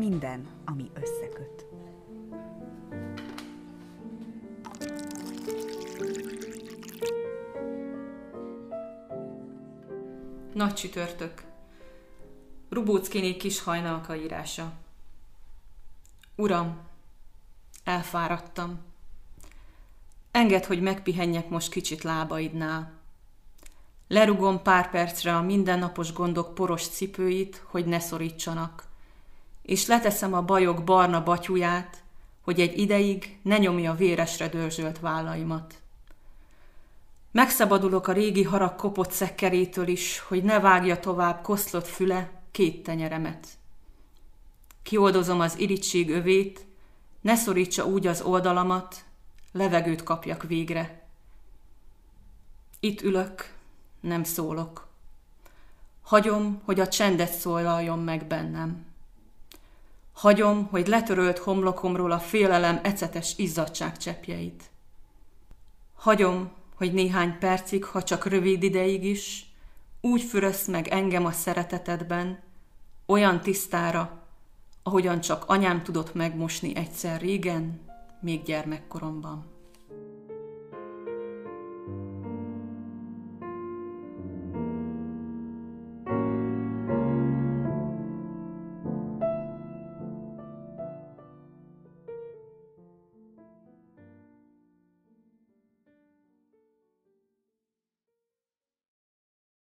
minden, ami összeköt. Nagy csütörtök. Rubóckiné kis hajnalka írása. Uram, elfáradtam. Engedd, hogy megpihenjek most kicsit lábaidnál. Lerugom pár percre a mindennapos gondok poros cipőit, hogy ne szorítsanak, és leteszem a bajok barna batyuját, hogy egy ideig ne nyomja véresre dörzsölt vállaimat. Megszabadulok a régi harag kopott szekkerétől is, hogy ne vágja tovább koszlott füle két tenyeremet. Kioldozom az irigység övét, ne szorítsa úgy az oldalamat, levegőt kapjak végre. Itt ülök, nem szólok. Hagyom, hogy a csendet szólaljon meg bennem. Hagyom, hogy letörölt homlokomról a félelem ecetes izzadság cseppjeit. Hagyom, hogy néhány percig, ha csak rövid ideig is, úgy fürössz meg engem a szeretetedben, olyan tisztára, ahogyan csak anyám tudott megmosni egyszer régen, még gyermekkoromban.